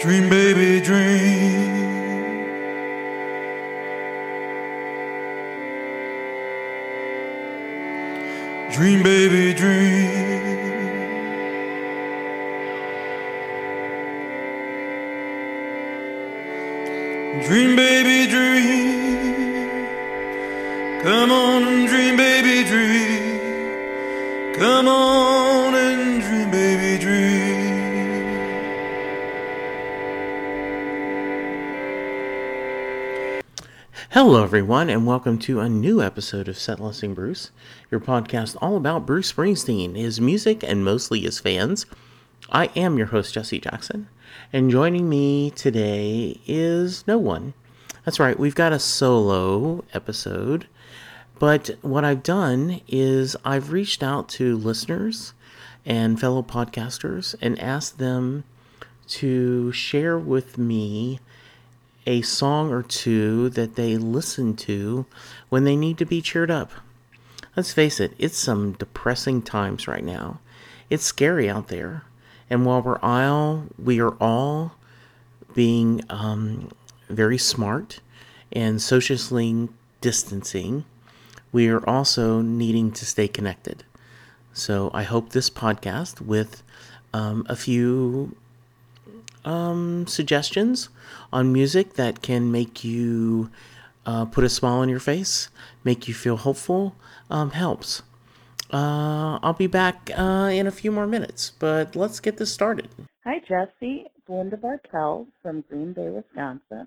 Dream, baby, dream. Dream, baby, dream. Dream, baby, everyone, and welcome to a new episode of Set Listing Bruce, your podcast all about Bruce Springsteen, his music, and mostly his fans. I am your host, Jesse Jackson, and joining me today is no one. That's right, we've got a solo episode, but what I've done is I've reached out to listeners and fellow podcasters and asked them to share with me a song or two that they listen to when they need to be cheered up. Let's face it, it's some depressing times right now. It's scary out there. And while we're all, we are all being um, very smart and socially distancing, we are also needing to stay connected. So I hope this podcast, with um, a few um, suggestions on music that can make you uh, put a smile on your face, make you feel hopeful, um, helps. Uh, I'll be back uh, in a few more minutes, but let's get this started. Hi, Jesse. It's Linda Bartell from Green Bay, Wisconsin.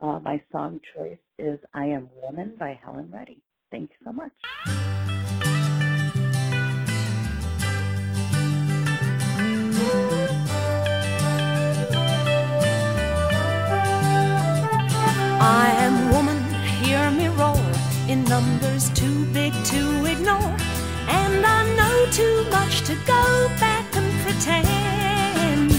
Uh, my song choice is I Am Woman by Helen Reddy. Thank you so much. I am woman, hear me roar in numbers too big to ignore. And I know too much to go back and pretend.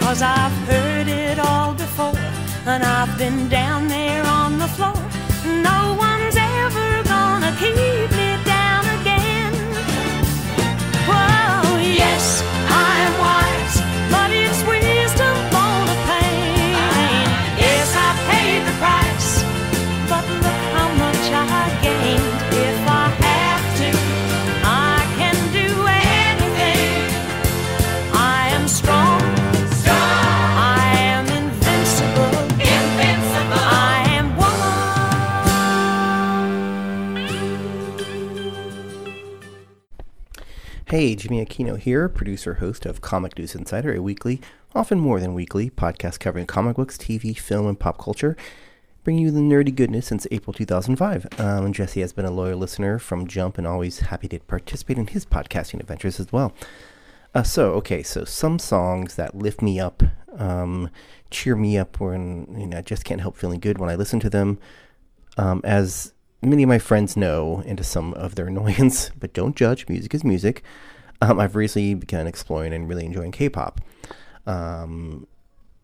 Cause I've heard it all before, and I've been down there on the floor. No one's ever gonna keep me down again. Whoa, yes, Hey, Jimmy Aquino here, producer host of Comic News Insider, a weekly, often more than weekly, podcast covering comic books, TV, film, and pop culture, bringing you the nerdy goodness since April 2005. Um, Jesse has been a loyal listener from Jump and always happy to participate in his podcasting adventures as well. Uh, so, okay, so some songs that lift me up, um, cheer me up when you know I just can't help feeling good when I listen to them. Um, as many of my friends know, and to some of their annoyance, but don't judge. Music is music. Um, I've recently begun exploring and really enjoying K-pop. Um,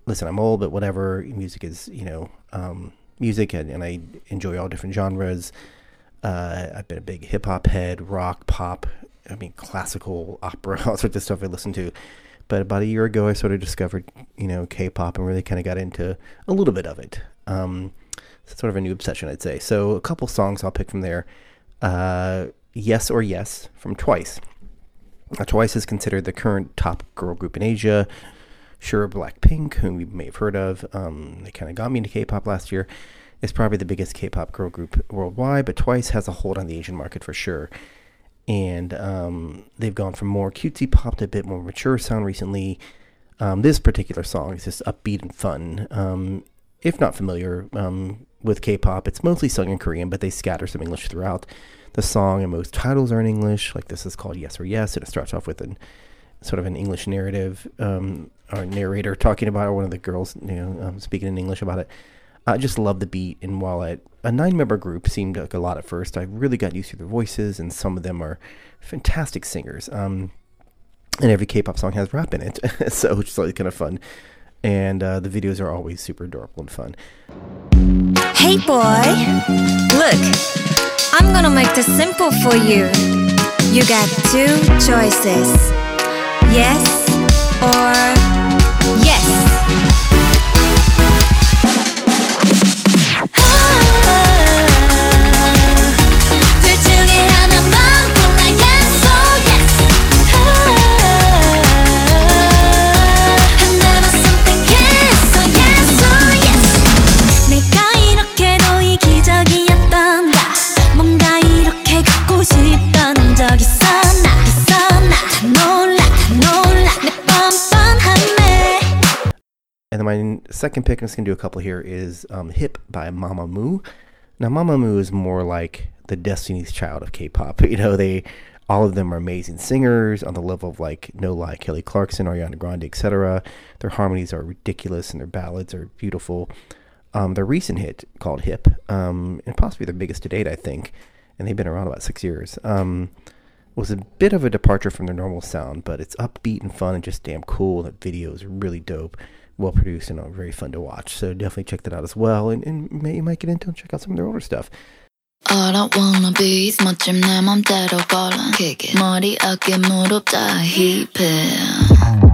listen, I'm old, but whatever. Music is, you know, um, music, and, and I enjoy all different genres. Uh, I've been a big hip hop head, rock, pop. I mean, classical, opera, all sorts of stuff I listen to. But about a year ago, I sort of discovered, you know, K-pop and really kind of got into a little bit of it. Um, sort of a new obsession, I'd say. So a couple songs I'll pick from there. Uh, yes or Yes from Twice. Now, Twice is considered the current top girl group in Asia. Sure, Blackpink, whom you may have heard of, um, they kind of got me into K-pop last year, is probably the biggest K-pop girl group worldwide, but Twice has a hold on the Asian market for sure. And um, they've gone from more cutesy pop to a bit more mature sound recently. Um, this particular song is just upbeat and fun. Um, if not familiar um, with K-pop, it's mostly sung in Korean, but they scatter some English throughout the song, and most titles are in English. Like this is called "Yes or Yes," and it starts off with an sort of an English narrative um, or narrator talking about or one of the girls, you know, um, speaking in English about it. I just love the beat, and while it, a nine-member group seemed like a lot at first, I really got used to their voices, and some of them are fantastic singers. Um, and every K-pop song has rap in it, so it's like kind of fun. And uh, the videos are always super adorable and fun. Hey boy, look, I'm gonna make this simple for you. You got two choices yes or yes. And then my second pick, I'm just gonna do a couple here, is um, "Hip" by Mama Mamamoo. Now, Mama Mamamoo is more like the Destiny's Child of K-pop. You know, they all of them are amazing singers on the level of like No Lie, Kelly Clarkson, Ariana Grande, etc. Their harmonies are ridiculous and their ballads are beautiful. Um, their recent hit called "Hip," um, and possibly their biggest to date, I think, and they've been around about six years. Um, was a bit of a departure from their normal sound, but it's upbeat and fun and just damn cool. The video is really dope, well produced, and uh, very fun to watch. So definitely check that out as well. And, and may, you might get into and check out some of their older stuff. All I wanna be is 멋짐 내 맘대로 걸어 머리 어깨 무릎 다 힙해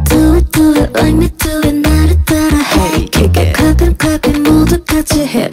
Do it do it like me do it 나를 따라 해 Clap it clap it 모두 같이 해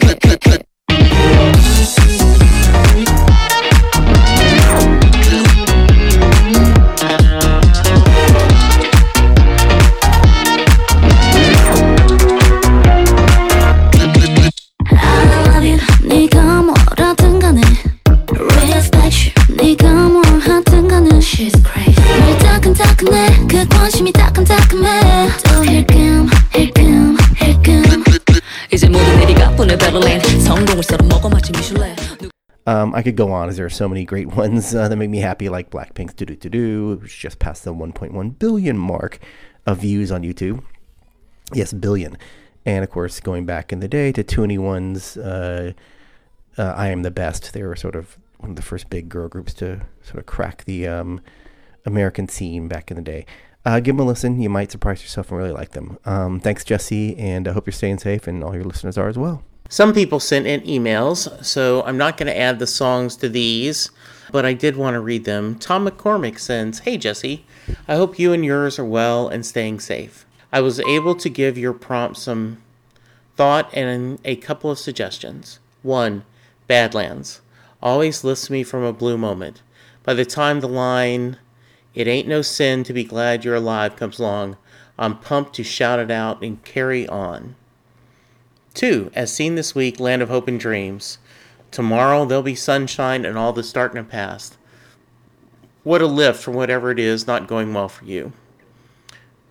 Um, I could go on as there are so many great ones uh, that make me happy, like Blackpink's "Do Do Do Do," which just passed the 1.1 billion mark of views on YouTube. Yes, billion. And of course, going back in the day to 2NE1's uh, uh, "I Am the Best," they were sort of one of the first big girl groups to sort of crack the um, American scene back in the day. Uh, give them a listen; you might surprise yourself and really like them. Um, thanks, Jesse, and I hope you're staying safe, and all your listeners are as well. Some people sent in emails, so I'm not going to add the songs to these, but I did want to read them. Tom McCormick sends Hey Jesse, I hope you and yours are well and staying safe. I was able to give your prompt some thought and a couple of suggestions. One, Badlands. Always lifts me from a blue moment. By the time the line, It ain't no sin to be glad you're alive comes along, I'm pumped to shout it out and carry on. Two, as seen this week, Land of Hope and Dreams. Tomorrow there'll be sunshine and all this darkness past. What a lift from whatever it is not going well for you.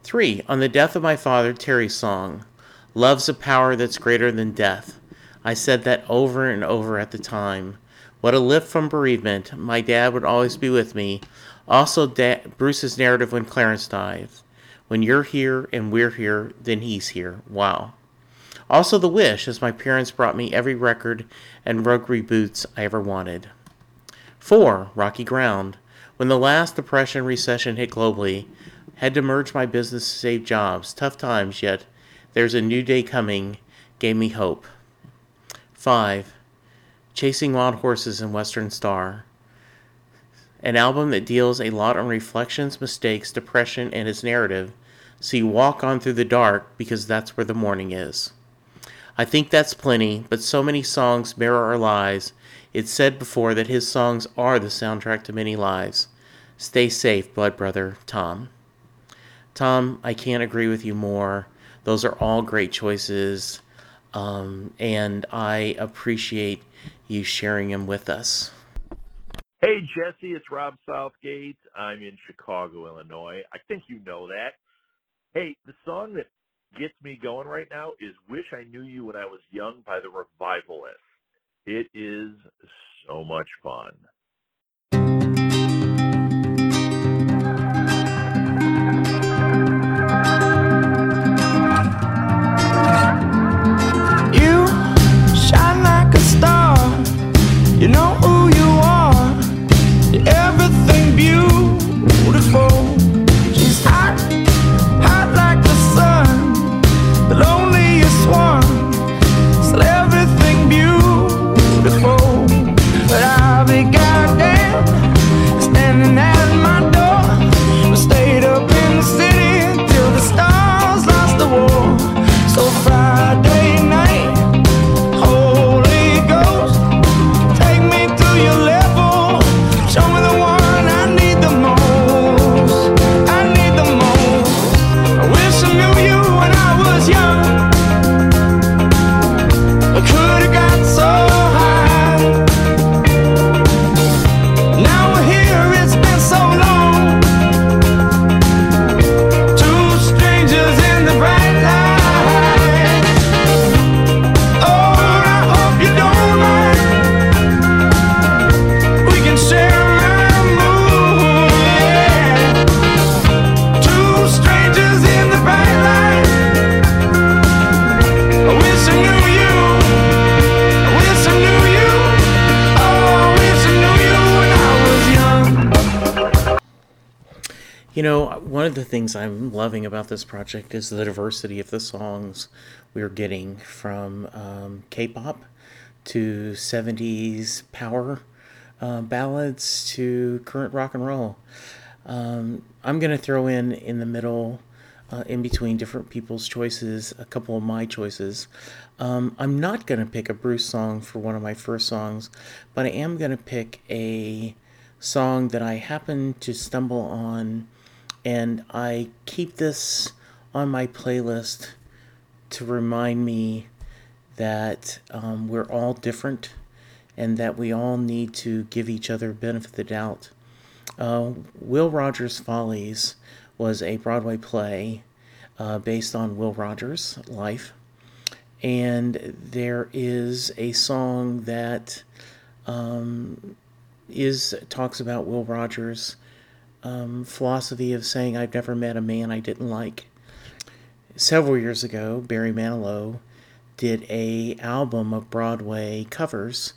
Three, on the death of my father, Terry's song. Love's a power that's greater than death. I said that over and over at the time. What a lift from bereavement. My dad would always be with me. Also, da- Bruce's narrative when Clarence died. When you're here and we're here, then he's here. Wow. Also, The Wish, as my parents brought me every record and rug reboots I ever wanted. 4. Rocky Ground. When the last depression recession hit globally, had to merge my business to save jobs. Tough times, yet there's a new day coming, gave me hope. 5. Chasing Wild Horses and Western Star. An album that deals a lot on reflections, mistakes, depression, and its narrative, you walk on through the dark because that's where the morning is. I think that's plenty, but so many songs mirror our lives. It's said before that his songs are the soundtrack to many lives. Stay safe, blood brother, Tom. Tom, I can't agree with you more. Those are all great choices, um, and I appreciate you sharing them with us. Hey, Jesse, it's Rob Southgate. I'm in Chicago, Illinois. I think you know that. Hey, the song that gets me going right now is Wish I Knew You When I Was Young by the Revivalists. It is so much fun. You shine like a star. You know You know, one of the things I'm loving about this project is the diversity of the songs we're getting from um, K pop to 70s power uh, ballads to current rock and roll. Um, I'm going to throw in in the middle, uh, in between different people's choices, a couple of my choices. Um, I'm not going to pick a Bruce song for one of my first songs, but I am going to pick a song that I happen to stumble on, and I keep this on my playlist to remind me that um, we're all different and that we all need to give each other benefit of the doubt. Uh, Will Rogers Follies was a Broadway play uh, based on Will Rogers' life. And there is a song that um, is talks about Will Rogers' um, philosophy of saying, "I've never met a man I didn't like." Several years ago, Barry Manilow did a album of Broadway covers,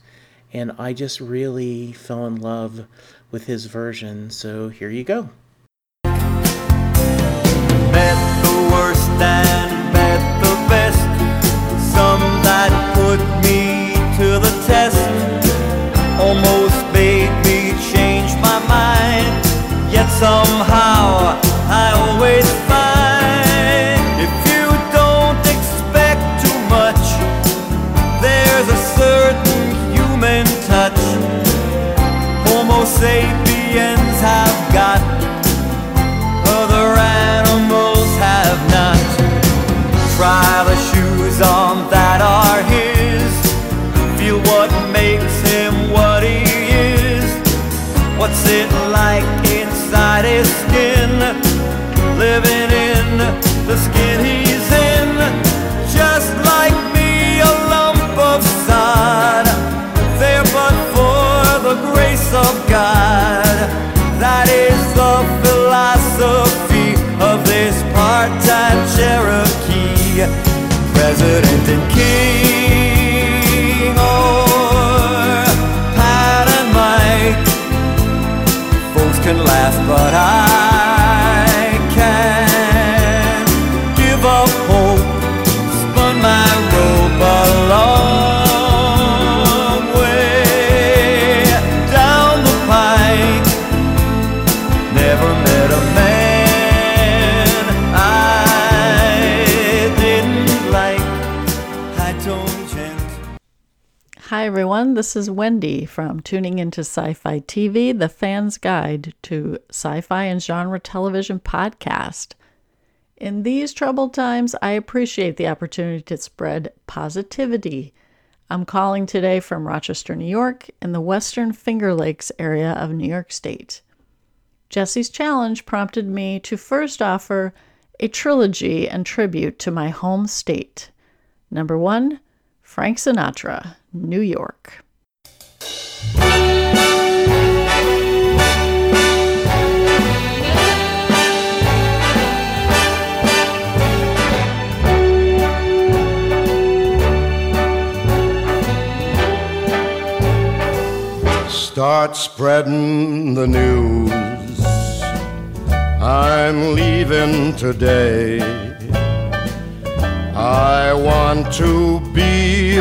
and I just really fell in love with his version. So here you go. Somehow laugh, but I Hi, everyone. This is Wendy from Tuning Into Sci Fi TV, the fan's guide to sci fi and genre television podcast. In these troubled times, I appreciate the opportunity to spread positivity. I'm calling today from Rochester, New York, in the Western Finger Lakes area of New York State. Jesse's challenge prompted me to first offer a trilogy and tribute to my home state. Number one, Frank Sinatra, New York. Start spreading the news. I'm leaving today. I want to be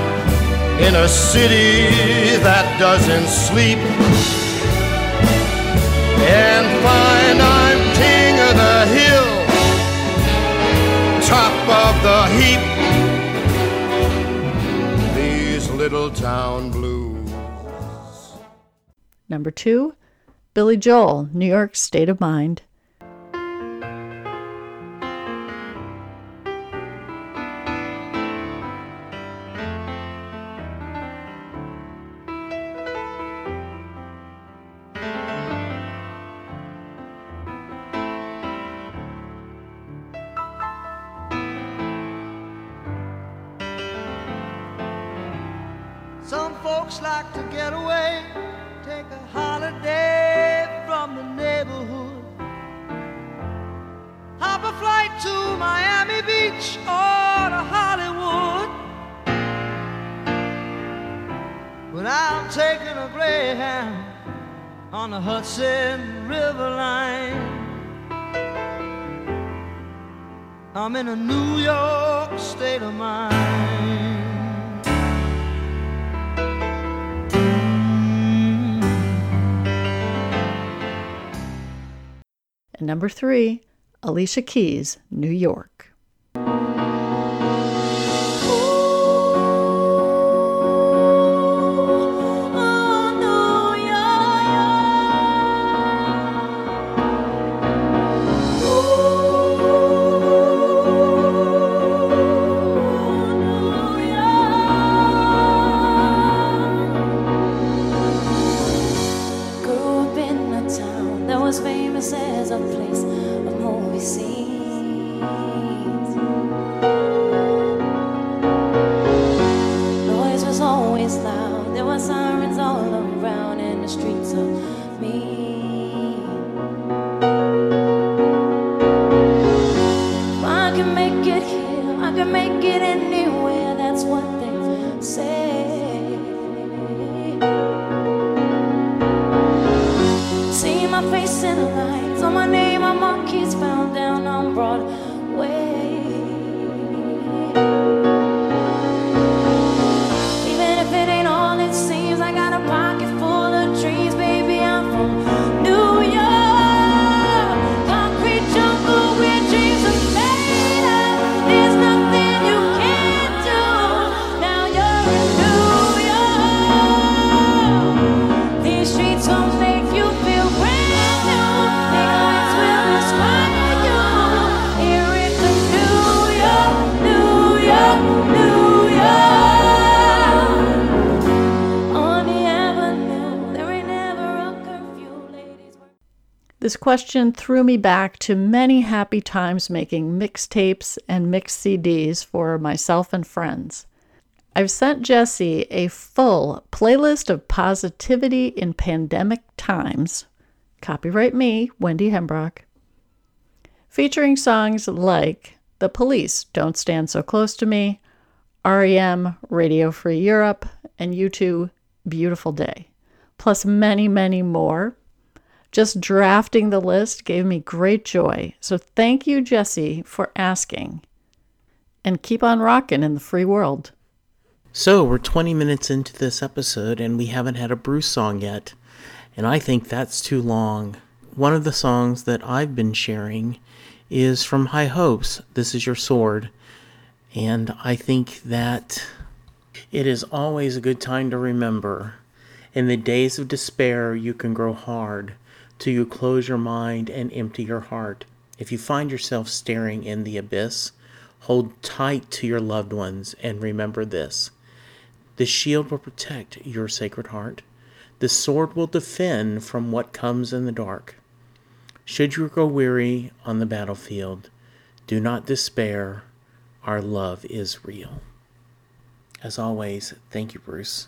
in a city that doesn't sleep and find I'm king of the hill, top of the heap. These little town blues. Number two, Billy Joel, New York State of Mind. Number three, Alicia Keys, New York. This question threw me back to many happy times making mixtapes and mix CDs for myself and friends. I've sent Jesse a full playlist of positivity in pandemic times. Copyright me, Wendy Hembrock. Featuring songs like The Police, Don't Stand So Close to Me, REM, Radio Free Europe, and U2, Beautiful Day, plus many, many more. Just drafting the list gave me great joy. So thank you, Jesse, for asking. And keep on rocking in the free world. So, we're 20 minutes into this episode and we haven't had a Bruce song yet. And I think that's too long. One of the songs that I've been sharing is from High Hopes, This Is Your Sword. And I think that it is always a good time to remember. In the days of despair, you can grow hard till you close your mind and empty your heart. If you find yourself staring in the abyss, hold tight to your loved ones and remember this. The shield will protect your sacred heart. The sword will defend from what comes in the dark. Should you grow weary on the battlefield, do not despair. Our love is real. As always, thank you, Bruce.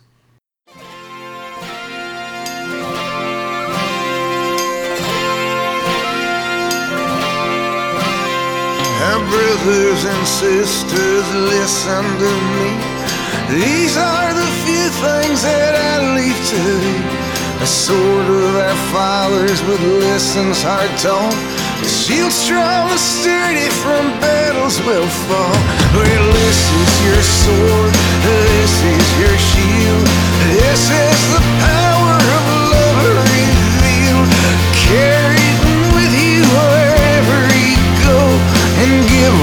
Now, brothers and sisters, listen to me. These are the few things that I leave to thee. A sword of our fathers with lessons hard taught. A shield strong and sturdy from battles fought. Well, this is your sword, this is your shield. This is the power of love revealed. Carry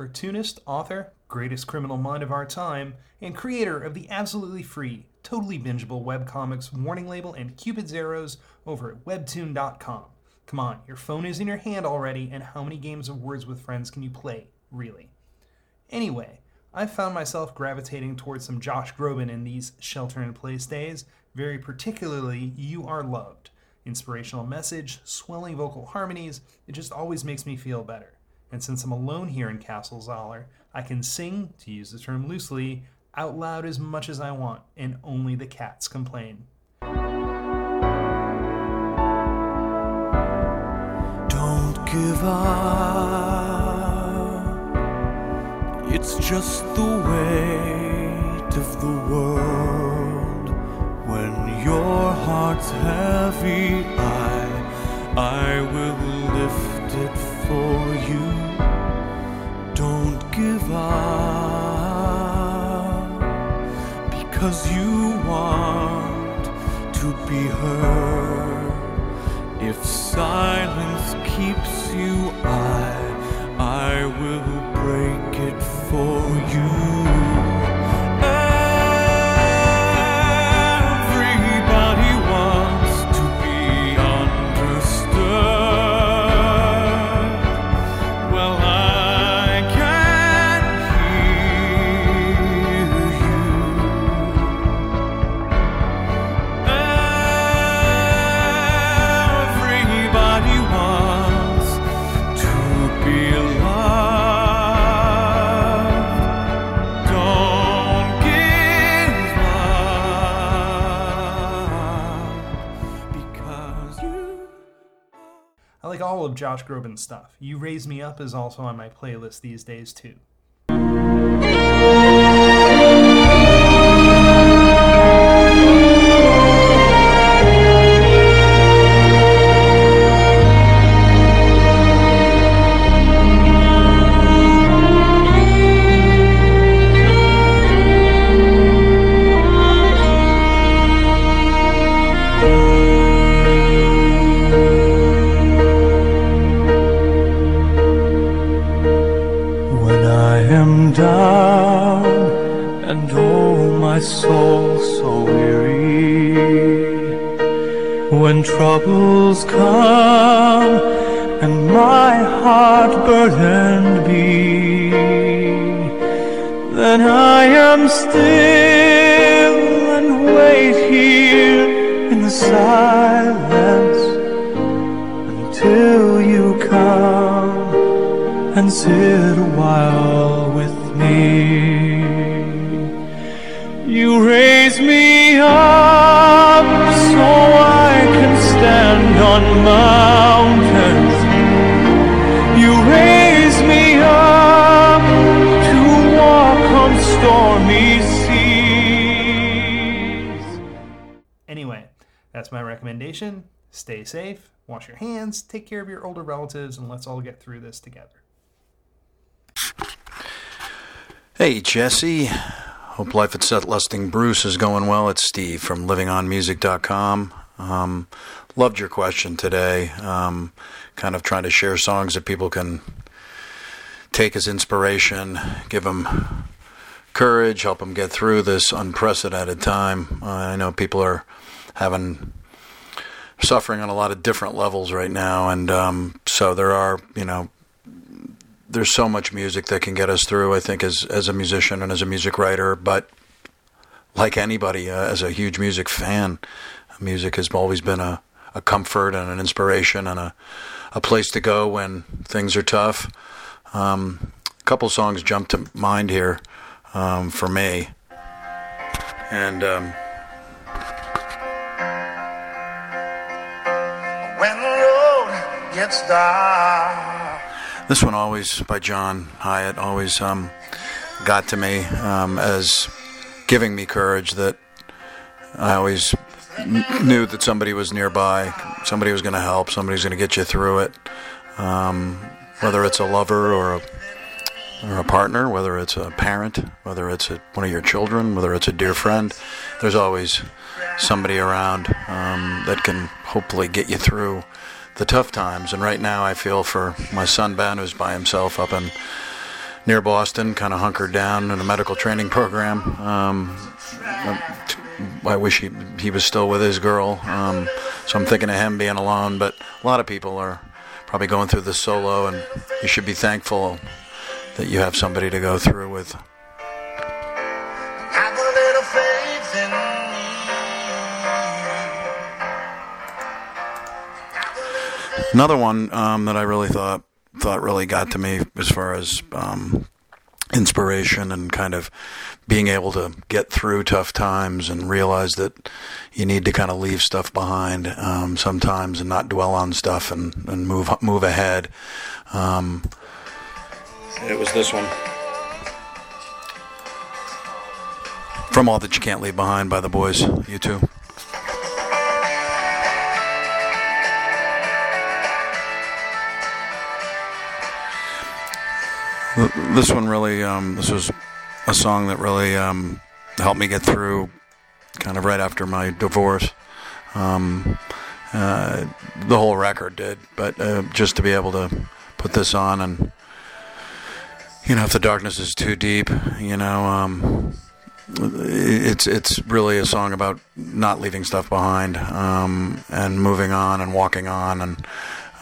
cartoonist, author, greatest criminal mind of our time, and creator of the absolutely free, totally bingeable webcomics Warning Label and Cupid's Arrows over at webtoon.com. Come on, your phone is in your hand already, and how many games of Words with Friends can you play, really? Anyway, I've found myself gravitating towards some Josh Groban in these shelter in place days, very particularly You Are Loved. Inspirational message, swelling vocal harmonies, it just always makes me feel better. And since I'm alone here in Castle Zoller, I can sing, to use the term loosely, out loud as much as I want, and only the cats complain. Don't give up. It's just the weight of the world. When your heart's heavy, I, I will lift it for you. Give up because you want to be heard. If silence keeps you, I, I will break it for you. All of Josh Groban's stuff. You Raise Me Up is also on my playlist these days, too. Wash your hands, take care of your older relatives, and let's all get through this together. Hey, Jesse. Hope life at Set Listing Bruce is going well. It's Steve from livingonmusic.com. Um, loved your question today. Um, kind of trying to share songs that people can take as inspiration, give them courage, help them get through this unprecedented time. Uh, I know people are having suffering on a lot of different levels right now, and um, so there are, you know, there's so much music that can get us through. I think as as a musician and as a music writer, but like anybody, uh, as a huge music fan, music has always been a, a comfort and an inspiration and a a place to go when things are tough. Um, a couple songs jump to mind here um, for me, and. Gets dark. This one always by John Hiatt always um, got to me um, as giving me courage that I always kn- knew that somebody was nearby, somebody was going to help, somebody's going to get you through it. Um, whether it's a lover or a or a partner, whether it's a parent, whether it's a, one of your children, whether it's a dear friend, there's always somebody around um, that can hopefully get you through the tough times. And right now, I feel for my son Ben, who's by himself up in near Boston, kind of hunkered down in a medical training program. Um, I wish he he was still with his girl. Um, so I'm thinking of him being alone. But a lot of people are probably going through this solo, and you should be thankful that you have somebody to go through with. Another one um, that I really thought thought really got to me as far as um, inspiration and kind of being able to get through tough times and realize that you need to kind of leave stuff behind um, sometimes and not dwell on stuff and, and move move ahead. Um, it was this one. From All That You Can't Leave Behind by the boys, U2. This one really, um, this was a song that really um, helped me get through kind of right after my divorce. Um, uh, the whole record did, but uh, just to be able to put this on and, you know, if the darkness is too deep, you know, um, it's it's really a song about not leaving stuff behind um, and moving on and walking on and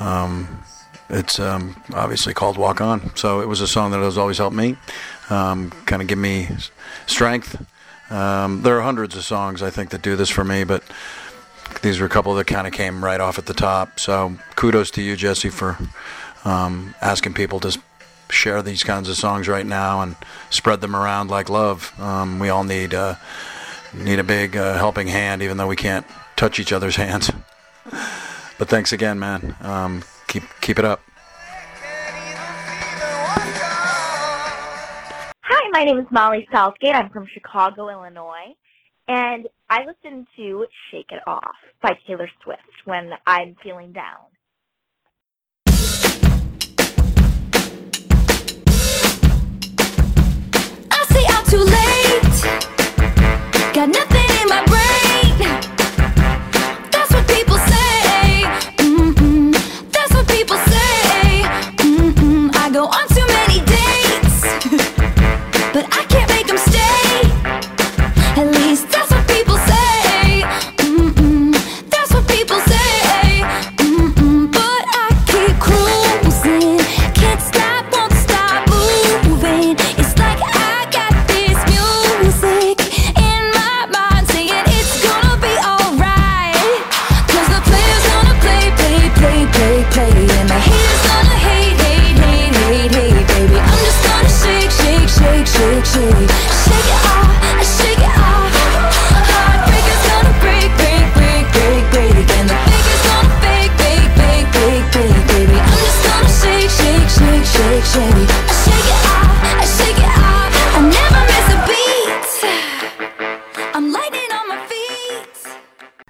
um, it's um, obviously called Walk On. So it was a song that has always helped me, um, kind of give me strength. Um, there are hundreds of songs I think that do this for me, but these were a couple that kind of came right off at the top. So kudos to you, Jesse, for um, asking people to share these kinds of songs right now and spread them around like love. Um, we all need uh, need a big uh, helping hand, even though we can't touch each other's hands. But thanks again, man. Keep keep it up. Hi, my name is Molly Southgate. I'm from Chicago, Illinois. And I listen to Shake It Off by Taylor Swift when I'm feeling down. I stay out too late. Got nothing in my brain. But I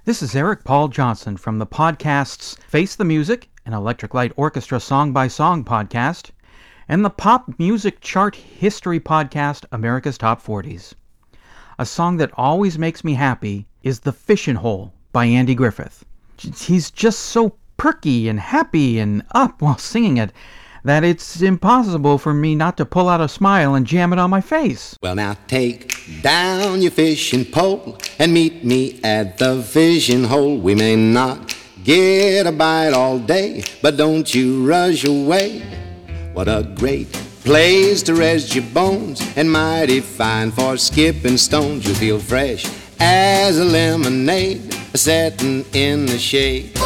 This is Eric Paul Johnson from the podcasts Face the Music, an Electric Light Orchestra song by song podcast, and the pop music chart history podcast America's Top 40s. A song that always makes me happy is The Fishing Hole by Andy Griffith. He's just so perky and happy and up while singing it that it's impossible for me not to pull out a smile and jam it on my face. Well, now take down your fishing pole and meet me at the fishing hole. We may not get a bite all day, but don't you rush away. What a great place to rest your bones and mighty fine for skipping stones. You feel fresh as a lemonade setting in the shade.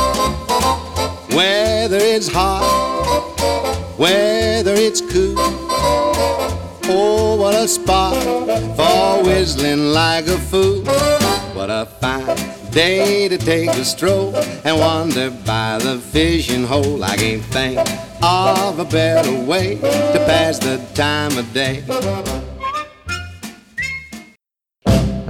Whether it's hot, whether it's cool. Oh, what a spot for whistling like a fool. What a fine day to take a stroll and wander by the fishing hole. I can't think of a better way to pass the time of day.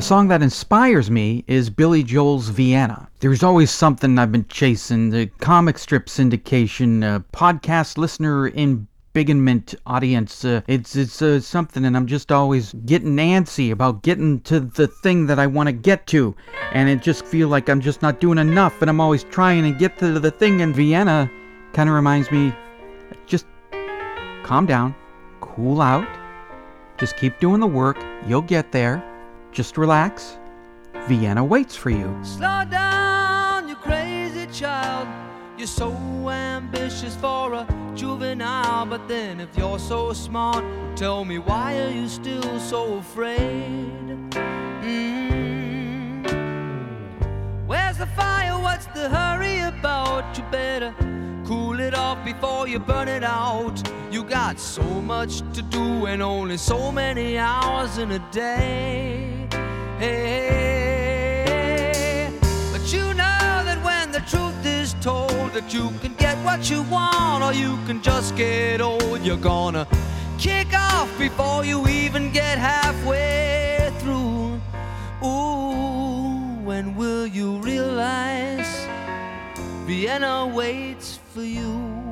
A song that inspires me is Billy Joel's Vienna. There's always something I've been chasing the comic strip syndication, uh, podcast listener embiggenment audience. Uh, it's it's uh, something, and I'm just always getting antsy about getting to the thing that I want to get to. And it just feel like I'm just not doing enough, and I'm always trying to get to the thing. And Vienna kind of reminds me just calm down, cool out. Just keep doing the work. You'll get there. Just relax. Vienna waits for you. Slow down, you crazy child. You're so ambitious for a juvenile, but then if you're so smart, tell me why are you still so afraid? Mm. Where's the fire? What's the hurry about? You better cool it off before you burn it out. You got so much to do and only so many hours in a day. Hey, but you know that when the truth is told that you can get what you want or you can just get old, you're gonna kick off before you even get halfway through. Ooh, when will you realize Vienna waits for you?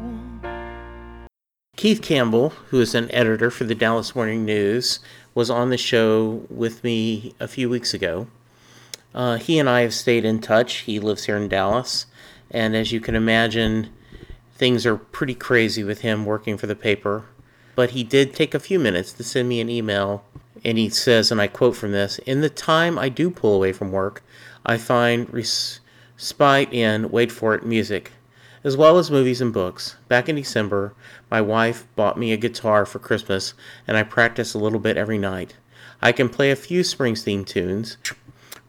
Keith Campbell, who is an editor for the Dallas Morning News, was on the show with me a few weeks ago. Uh, he and I have stayed in touch. He lives here in Dallas, and as you can imagine, things are pretty crazy with him working for the paper. But he did take a few minutes to send me an email, and he says, and I quote from this In the time I do pull away from work, I find respite in, wait for it, music as well as movies and books. Back in December, my wife bought me a guitar for Christmas, and I practice a little bit every night. I can play a few Springsteen tunes.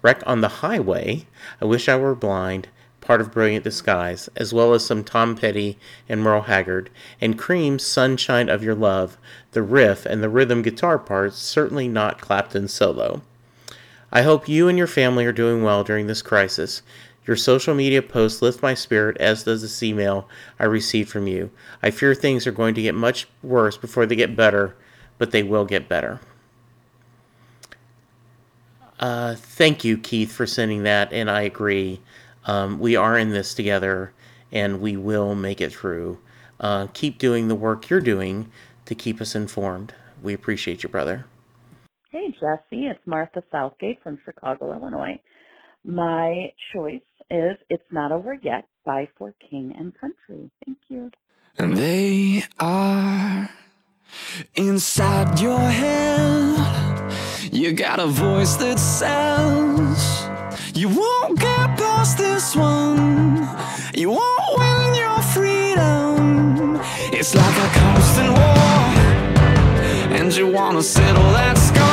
Wreck on the Highway, I Wish I Were Blind, part of Brilliant Disguise, as well as some Tom Petty and Merle Haggard, and Cream's Sunshine of Your Love, the riff and the rhythm guitar parts, certainly not Clapton's solo. I hope you and your family are doing well during this crisis. Your social media posts lift my spirit, as does this email I received from you. I fear things are going to get much worse before they get better, but they will get better. Uh, thank you, Keith, for sending that, and I agree. Um, we are in this together, and we will make it through. Uh, keep doing the work you're doing to keep us informed. We appreciate you, brother. Hey, Jesse, it's Martha Southgate from Chicago, Illinois. My choice is It's Not Over Yet by For King and Country. Thank you. And they are inside your head. You got a voice that says you won't get past this one. You won't win your freedom. It's like a constant war, and you wanna settle that score.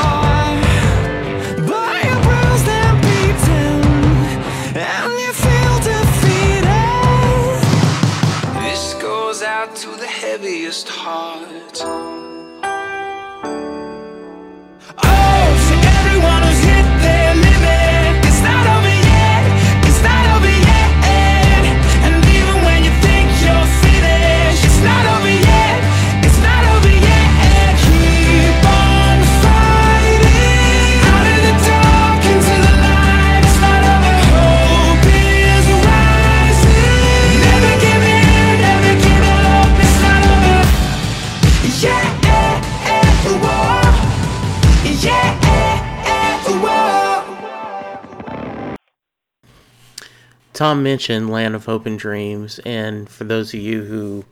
Tom mentioned Land of Hope and Dreams, and for those of you who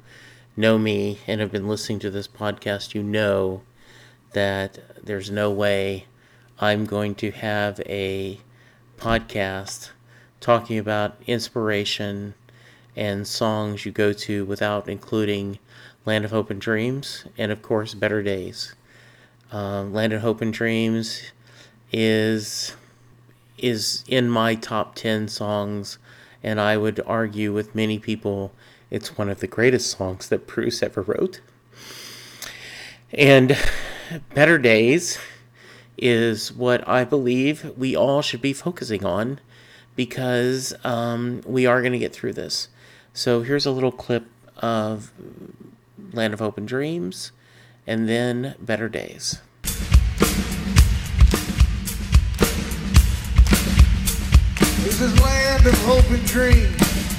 know me and have been listening to this podcast, you know that there's no way I'm going to have a podcast talking about inspiration and songs you go to without including Land of Hope and Dreams, and of course, Better Days. Um, Land of Hope and Dreams is is in my top 10 songs and I would argue with many people it's one of the greatest songs that Bruce ever wrote. And Better Days is what I believe we all should be focusing on because um, we are going to get through this. So here's a little clip of Land of Hope and Dreams and then Better Days. This is land of hope and dreams.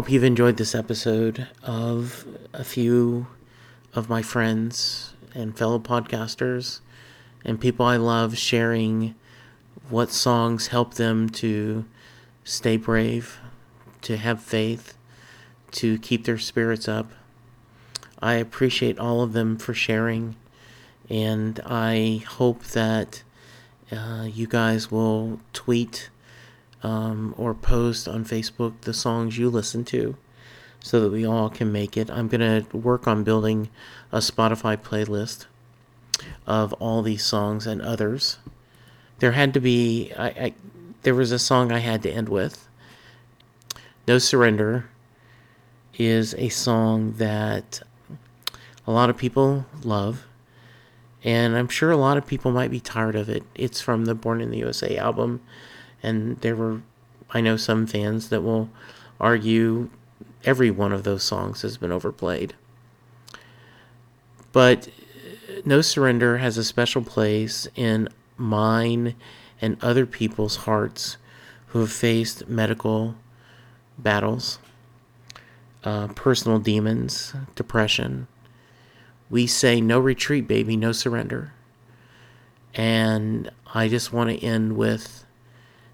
Hope you've enjoyed this episode of a few of my friends and fellow podcasters and people I love sharing what songs help them to stay brave, to have faith, to keep their spirits up. I appreciate all of them for sharing, and I hope that uh, you guys will tweet um, or post on Facebook the songs you listen to so that we all can make it. I'm going to work on building a Spotify playlist of all these songs and others. There had to be, I, I there was a song I had to end with. No Surrender is a song that a lot of people love, and I'm sure a lot of people might be tired of it. It's from the Born in the USA album, and there were, I know, some fans that will argue every one of those songs has been overplayed. But No Surrender has a special place in mine and other people's hearts who have faced medical battles, uh, personal demons, depression. We say no retreat, baby, no surrender. And I just want to end with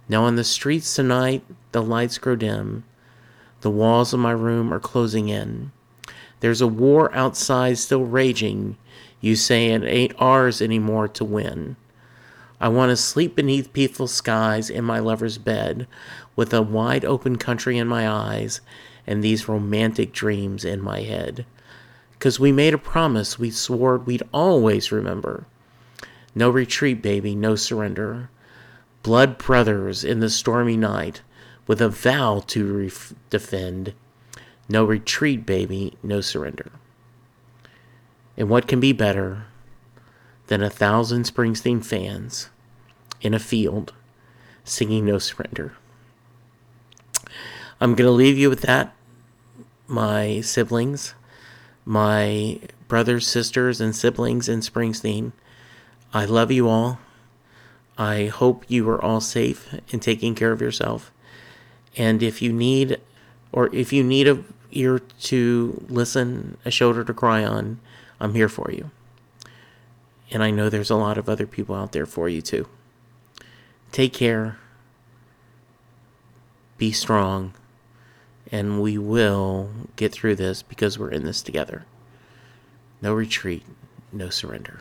now on the streets tonight, the lights grow dim. The walls of my room are closing in. There's a war outside still raging. You say it ain't ours anymore to win. I want to sleep beneath peaceful skies in my lover's bed, with a wide open country in my eyes and these romantic dreams in my head. 'Cause we made a promise we swore we'd always remember. No retreat, baby, no surrender. Blood brothers in the stormy night, with a vow to ref- defend. No retreat, baby, no surrender. And what can be better than a thousand Springsteen fans in a field singing No Surrender? I'm going to leave you with that, my siblings, my brothers, sisters, and siblings in Springsteen. I love you all. I hope you are all safe and taking care of yourself. And if you need, or if you need a ear to listen, a shoulder to cry on, I'm here for you. And I know there's a lot of other people out there for you too. Take care. Be strong. And we will get through this because we're in this together. No retreat, no surrender.